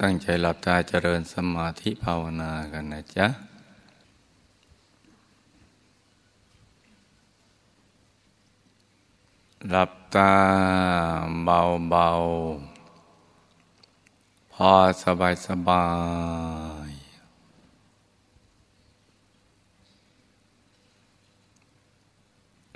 ตั้งใจหลับตาเจริญสมาธิภาวนากันนะจ๊ะ หลับตาเบาๆพอสบายสบาย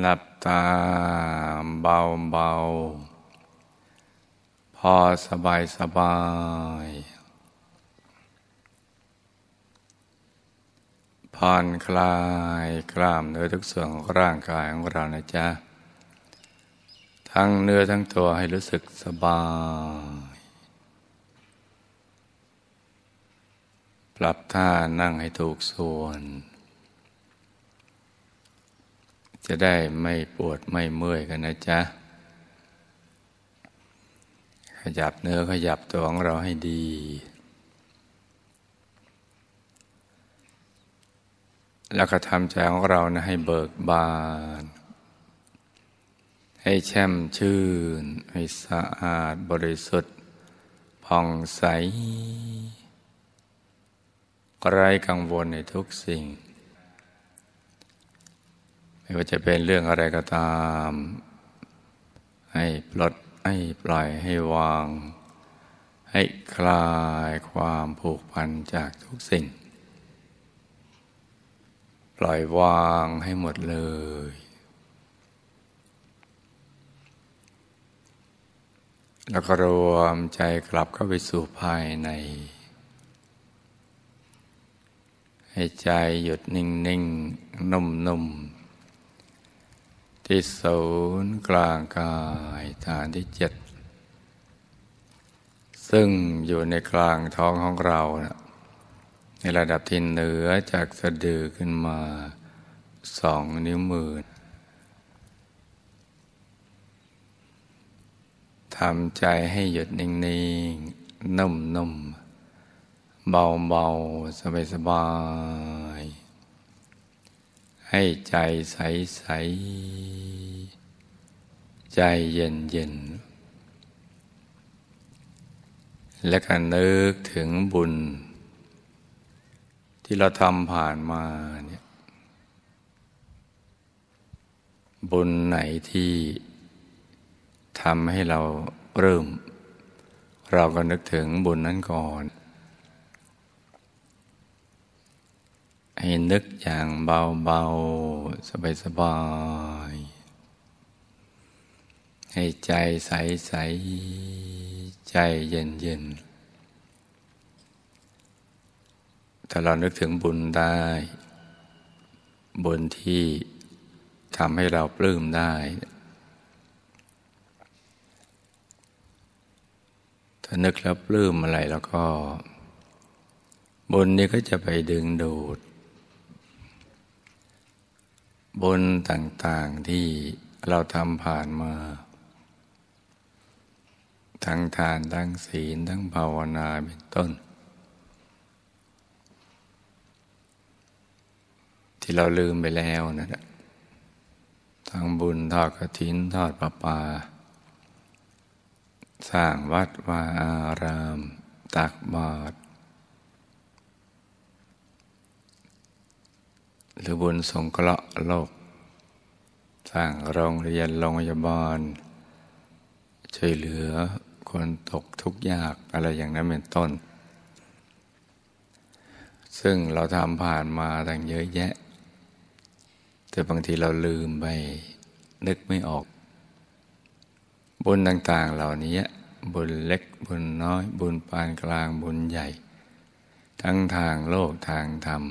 หลับตาเบาๆ พอสบายสบาย ผ่อนคลายกล้ามเนื้อทุกส่วนของร่างกายของเรานะจ๊ะ ทั้งเนื้อทั้งตัวให้รู้สึกสบาย ปรับท่านั่งให้ถูกส่วน จะได้ไม่ปวดไม่เมื่อยกันนะจ๊ะ ขยับเนื้อขยับตัวของเราให้ดี แล้วก็ทำใจของเรานะให้เบิกบาน ให้แช่มชื่น ให้สะอาดบริสุทธิ์ผ่องใสไร้กังวลในทุกสิ่ง ไม่ว่าจะเป็นเรื่องอะไรก็ตาม ให้ปลด ให้ปล่อยให้วาง ให้คลายความผูกพันจากทุกสิ่ง ปล่อยวางให้หมดเลย แล้วก็รวมใจกลับเข้าไปสู่ภายใน ให้ใจหยุดนิ่งนิ่งนุ่มนุ่ม ที่ศูนย์กลางกายฐานที่เจ็ดซึ่งอยู่ในกลางท้องของเรานะในระดับที่เหนือจากสะดือขึ้นมาสองนิ้วมือทำใจให้หยุดนิ่งๆนุ่มๆเบาๆสบายๆ ให้ใจใสๆใจเย็นๆและก็นึกถึงบุญ ที่เราทำผ่านมาเนี่ยบุญไหนที่ทำให้เราเริ่ม เราก็นึกถึงบุญนั้นก่อน ให้นึกอย่างเบาๆ สบายๆ ให้ใจใสๆ ใจเย็นๆ ถ้าเรานึกถึงบุญได้ บุญที่ทำให้เราปลื้มได้ ถ้านึกแล้วปลื้มอะไรแล้วก็ บุญนี้ก็จะไปดึงดูด บุญต่างๆที่เราทำผ่านมา ทั้งทานทั้งศีลทั้งภาวนาเป็นต้น ที่เราลืมไปแล้วนะทั้งบุญทอดกระถินทอดประปา สร้างวัดวาอาราม ตักบาตร หรือบุญสงเคราะห์โลก สร้างโรงเรียนโรงพยาบาล ช่วยเหลือคนตกทุกข์ยากอะไรอย่างนั้นเป็นต้น ซึ่งเราทำผ่านมาตั้งเยอะแยะ แต่บางทีเราลืมไปนึกไม่ออก บุญต่างๆเหล่านี้บุญเล็กบุญน้อย บุญปานกลางบุญใหญ่ ทั้งทางโลกทางธรรม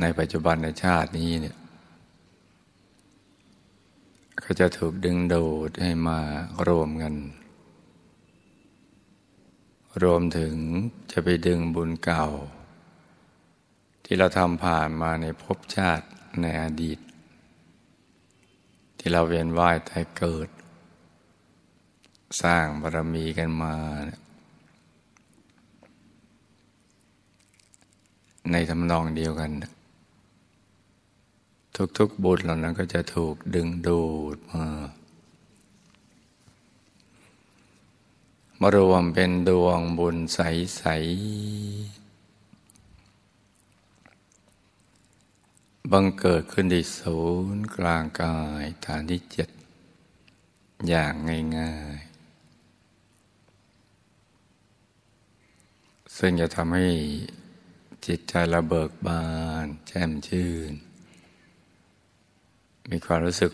ในปัจจุบันในชาตินี้เนี่ยก็จะถูกดึงดูดให้มารวมกัน รวมถึงจะไปดึงบุญเก่า ที่เราทำผ่านมาในภพชาติในอดีต ที่เราเวียนว่ายแตายเกิด สร้างบารมีกันมา ในทำนองเดียวกัน ทุกๆบุญเหล่านั้นก็จะถูกดึงดูดมามารวมเป็นดวงบุญใส ๆ บังเกิดขึ้นที่ศูนย์กลางกายฐานที่เจ็ดอย่างง่าย ๆ ซึ่งจะทำให้จิตใจระเบิกบาน แจ่มชื่น มีความรู้สึก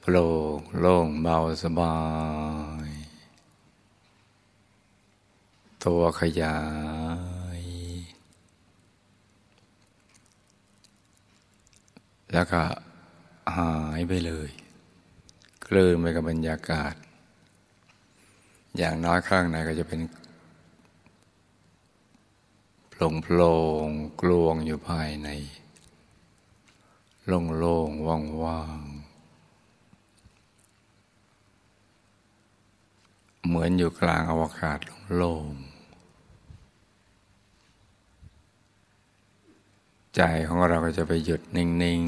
โปร่งโล่งเบาสบาย ตัวขยาย แล้วก็หายไปเลยกลืนไปกับบรรยากาศ อย่างน้อยข้างในก็จะเป็นโปร่งโปร่งกลวงอยู่ภายใน โล่งโล่งว่างว่างเหมือนอยู่กลางอวกาศโล่งใจของเราก็จะไปหยุดนิ่ง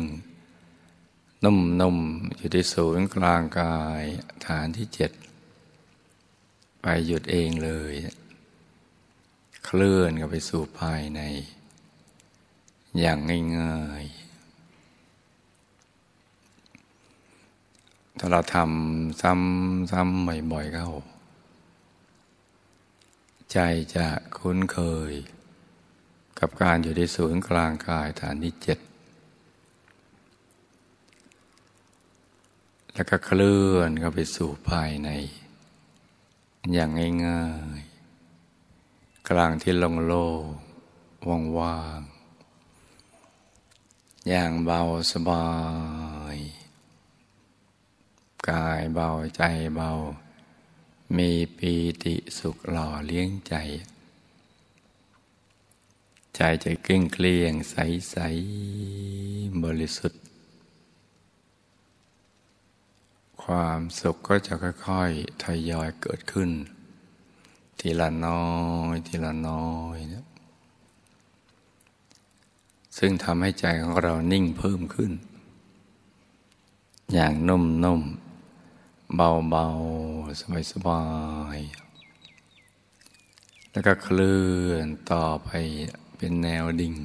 ๆ นุ่มๆ อยู่ที่ศูนย์กลางกายฐานที่เจ็ด ไปหยุดเองเลย เคลื่อนกันไปสู่ภายใน อย่างง่ายๆ ถ้าเราทำซ้ำๆบ่อยๆเข้า ใจจะคุ้นเคย กับการอยู่ในศูนย์กลางกายฐานที่เจ็ดแล้วก็เคลื่อนเข้าไปสู่ภายใน อย่างง่ายๆ กลางที่ลงโล่งว่างๆอย่างเบาสบาย กายเบาใจเบา มีปีติสุขหล่อเลี้ยงใจ ใจจะเกลี้ยงเกลี้ยงใสใสบริสุทธิ์ ความสุขก็จะค่อยๆ ทยอยเกิดขึ้น ทีละน้อย ทีละน้อยนะซึ่งทำให้ใจของเรานิ่งเพิ่มขึ้น อย่างนุ่มนุ่ม เบาเบาสบายสบายแล้วก็เคลื่อนต่อไปเป็นแนวดิ่ง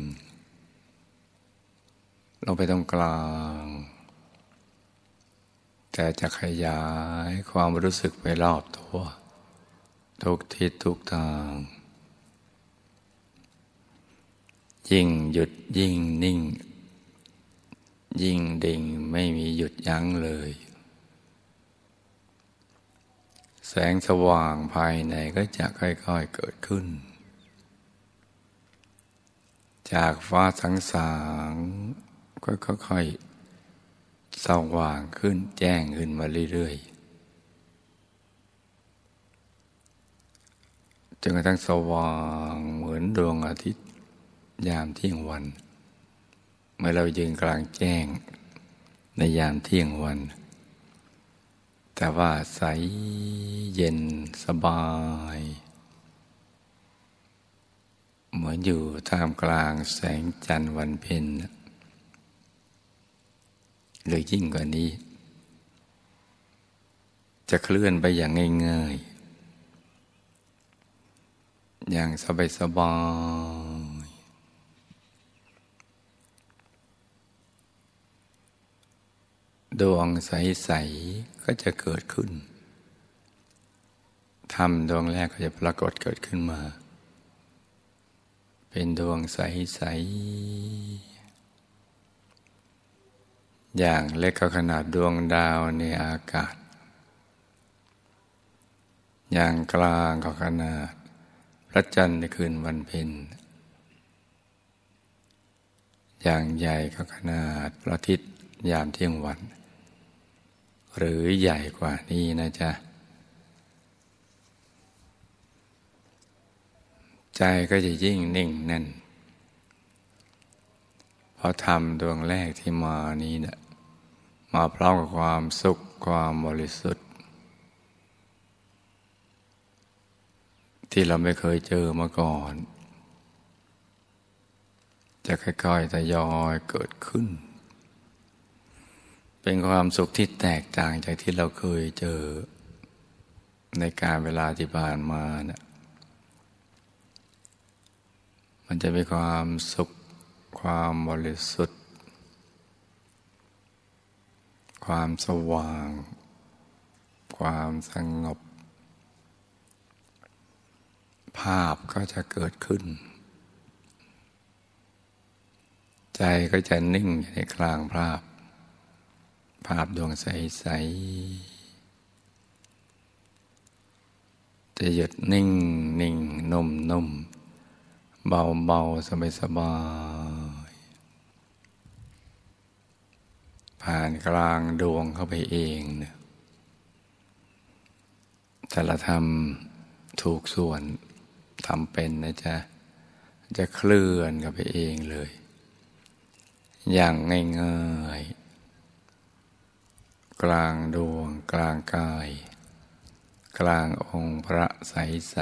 ลงไปตรงกลาง แต่จะขยายความรู้สึกไปรอบตัว ทุกทิศทุกทาง ยิ่งหยุดยิ่งนิ่ง ยิ่งดิ่งไม่มีหยุดยั้งเลย แสงสว่างภายในก็จะค่อยๆเกิดขึ้น จากฟ้าสังสางก็ค่อยๆสว่างขึ้นแจ้งขึ้นมาเรื่อยๆจนกระทั่งสว่างเหมือนดวงอาทิตย์ยามเที่ยงวัน เมื่อเรายืนกลางแจ้งในยามเที่ยงวัน แต่ว่าใสเย็นสบาย เหมือนอยู่ท่ามกลางแสงจันทร์วันเพ็ญหรือยิ่งกว่านี้ จะเคลื่อนไปอย่างง่ายๆ อย่างสบายๆดวงใสๆก็จะเกิดขึ้นทำดวงแรกก็จะปรากฏเกิดขึ้นมา เป็นดวงใส ๆ อย่างเล็กก็ขนาดดวงดาวในอากาศ อย่างกลางก็ขนาดพระจันทร์ในคืนวันเพ็ญอย่างใหญ่ก็ขนาดพระอาทิตย์ยามเที่ยงวัน หรือใหญ่กว่านี้นะจ๊ะ ใจก็จะยิ่งนิ่งแน่น เพอทำดวงแรกที่มานี้เนะมาพร้อมกับความสุขความบริสุทธิ์ ที่เราไม่เคยเจอมาก่อน จะค่อยๆทยอยเกิดขึ้น เป็นความสุขที่แตกต่างจากที่เราเคยเจอในการเวลาที่ผ่านมาเนะี่ยมันจะมีความสุขความบริสุทธิ์ ความสว่าง ความสงบ ภาพก็จะเกิดขึ้น ใจก็จะนิ่งอยู่ในกลางภาพ ภาพดวงใส ๆ จะหยุดนิ่งนิ่งนุ่มนุ่มเบาเบาสบายสบายผ่านกลางดวงเข้าไปเองเนี่ยแต่ละทำถูกส่วนทำเป็นนะจ๊ะ จะเคลื่อนกันไปเองเลย อย่างง่ายๆ กลางดวงกลางกาย กลางองค์พระใส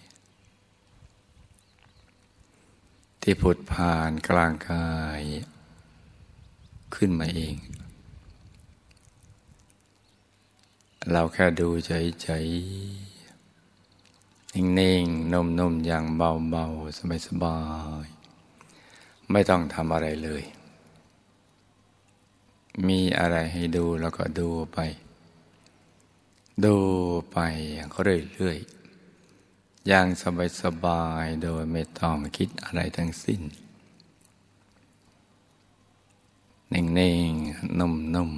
ๆที่ผุดผ่านกลางกาย ขึ้นมาเอง เราแค่ดูเฉยๆนิ่งๆนุ่มๆอย่างเบาๆ สบายๆ ไม่ต้องทำอะไรเลย มีอะไรให้ดูแล้วก็ดูไป ดูไปอย่างเรื่อยๆอย่างสบายสบายโดยไม่ต้องคิดอะไรทั้งสิ้น นิ่งๆ นุ่ม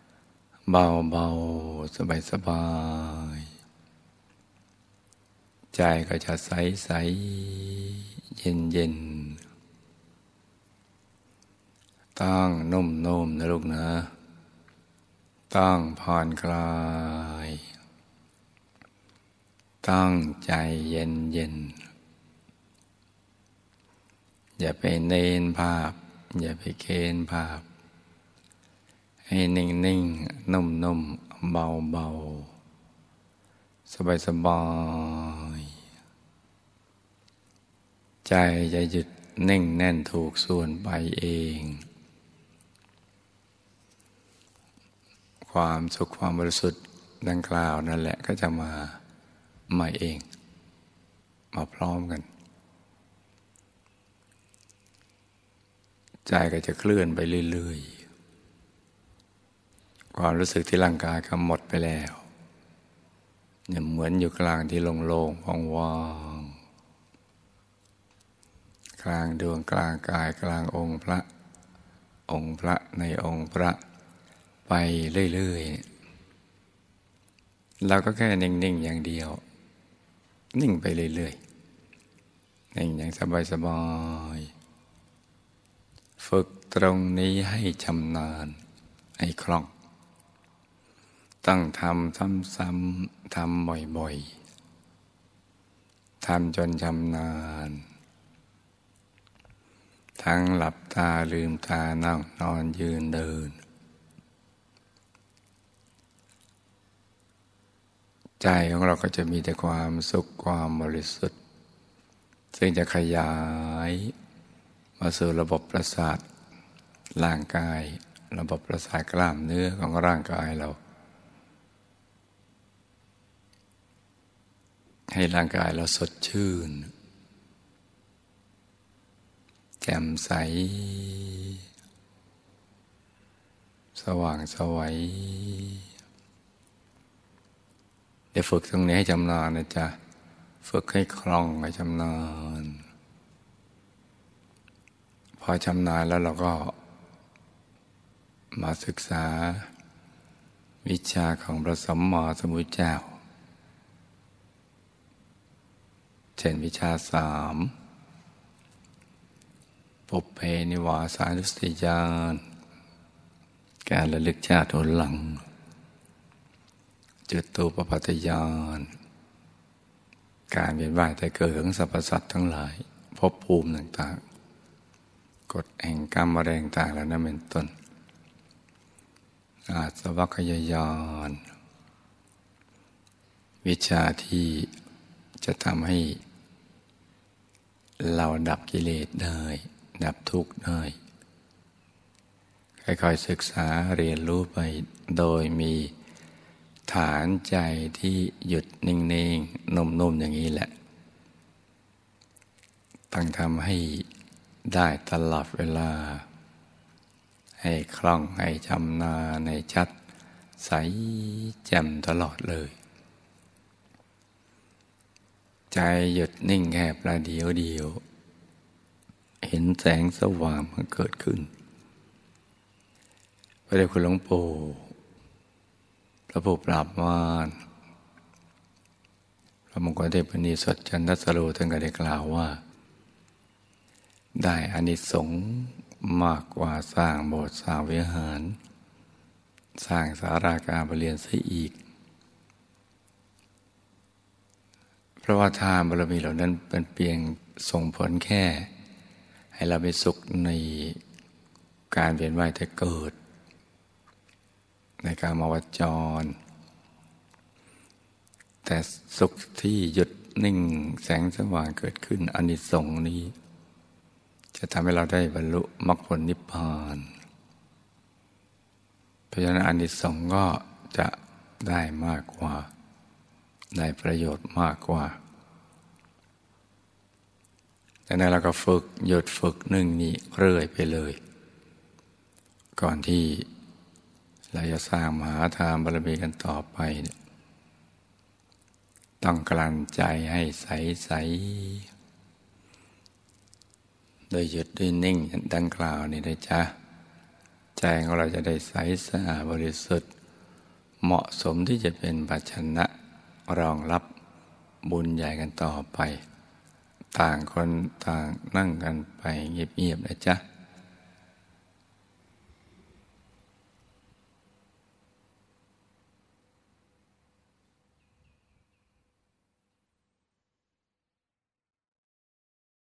ๆ เบาๆ สบายๆ ใจก็จะใส ๆ เย็นๆ ตั้งนุ่มๆนะลูกนะ ตั้งผ่อนคลาย ตั้งใจเย็นเย็น อย่าไปเน้นภาพ อย่าไปเค้นภาพ ให้นิ่งนิ่งนุ่มนุ่มเบาเบาสบายสบายใจจะหยุดนิ่งแน่นถูกส่วนไปเอง ความสุขความบริสุทธิ์ดังกล่าวนั่นแหละก็จะมามาเอง มาพร้อมกัน ใจก็จะเคลื่อนไปเรื่อยๆ ความรู้สึกที่ร่างกายก็หมดไปแล้วเนี่ยเหมือนอยู่กลางที่โล่งๆว่างๆกลางดวงกลางกายกลางองค์พระ องค์พระในองค์พระ ไปเรื่อยๆเราก็แค่นิ่ง ๆ อย่างเดียว นิ่งไปเรื่อยๆนิ่งอย่างสบายๆฝึกตรงนี้ให้ชำนาญให้คล่อง ต้องทำซ้ำๆทำบ่อยๆทำจนชำนาญทั้งหลับตาลืมตานั่งนอนยืนเดิน ใจของเราก็จะมีแต่ความสุขความบริสุทธิ์ ซึ่งจะขยายมาสู่ระบบประสาทร่างกาย ระบบประสาทกล้ามเนื้อของร่างกายเรา ให้ร่างกายเราสดชื่น แจ่มใส สว่างสวัยเดี๋ยว ฝึกตรงนี้ให้จำนานนะจ๊ะ ฝึกให้คล่องให้จำนานพอชำนาญแล้วเราก็ มาศึกษา วิชาของพระสมมอสมุทเจ้า เช่นวิชาสามปุเพนิวาสานุสติญาณการระลึกชาติหนหลัง จุดตูปปัตยาน การเวียนว่ายแต่เกิดของสรรพสัตว์ทั้งหลายพบภูมิต่างๆ กฎแห่งกรรมอะไรต่างๆแล้วนั่นเป็นต้น อาสวัคยายานวิชาที่จะทำให้เราดับกิเลสได้ ดับทุกข์ได้ค่อยๆศึกษาเรียนรู้ไปโดยมี ฐานใจที่หยุดนิ่งๆ นุ่มๆ อย่างนี้แหละ ต้องทำให้ได้ตลอดเวลา ให้คล่อง ให้จำนาในชัด ใสแจ่มตลอดเลย ใจหยุดนิ่งแค่ประเดียวเดียว เห็นแสงสว่างมันเกิดขึ้นพระเดชคุณหลวงปู่ ระผู้ปราบมารพระมงคลเทพนีสดจันทสโรท่านก็ได้กล่าวว่า ได้อานิสงส์มากกว่าสร้างโบสถ์สร้างวิหาร สร้างสาราการประเรียนซะอีก เพราะว่าทานบารมีเหล่านั้นเป็นเพียงส่งผลแค่ ให้เราไปสุขในการเวียนว่ายแต่เกิด ในการมาวจร แต่สุขที่หยุดนิ่งแสงสว่างเกิดขึ้นอนิสงส์นี้ จะทำให้เราได้บรรลุมรรคผลนิพพานเพราะฉะนั้นอนิสงส์ก็จะได้มากกว่า ได้ประโยชน์มากกว่าดังนั้นเราก็ฝึกหยุดฝึกนึ่งนี้เรื่อยไปเลย ก่อนที่ เราจะสร้างมหาทานบารมีกันต่อไป ต้องกลั่นใจให้ใสใสโดยหยุดด้วยนิ่งดังกล่าวนี่ได้จ้ะใจของเราจะได้ใสสะอาดบริสุทธิ์ เหมาะสมที่จะเป็นปัจชนะรองรับบุญใหญ่กันต่อไป ต่างคนต่างนั่งกันไปเงียบๆนะจ๊ะ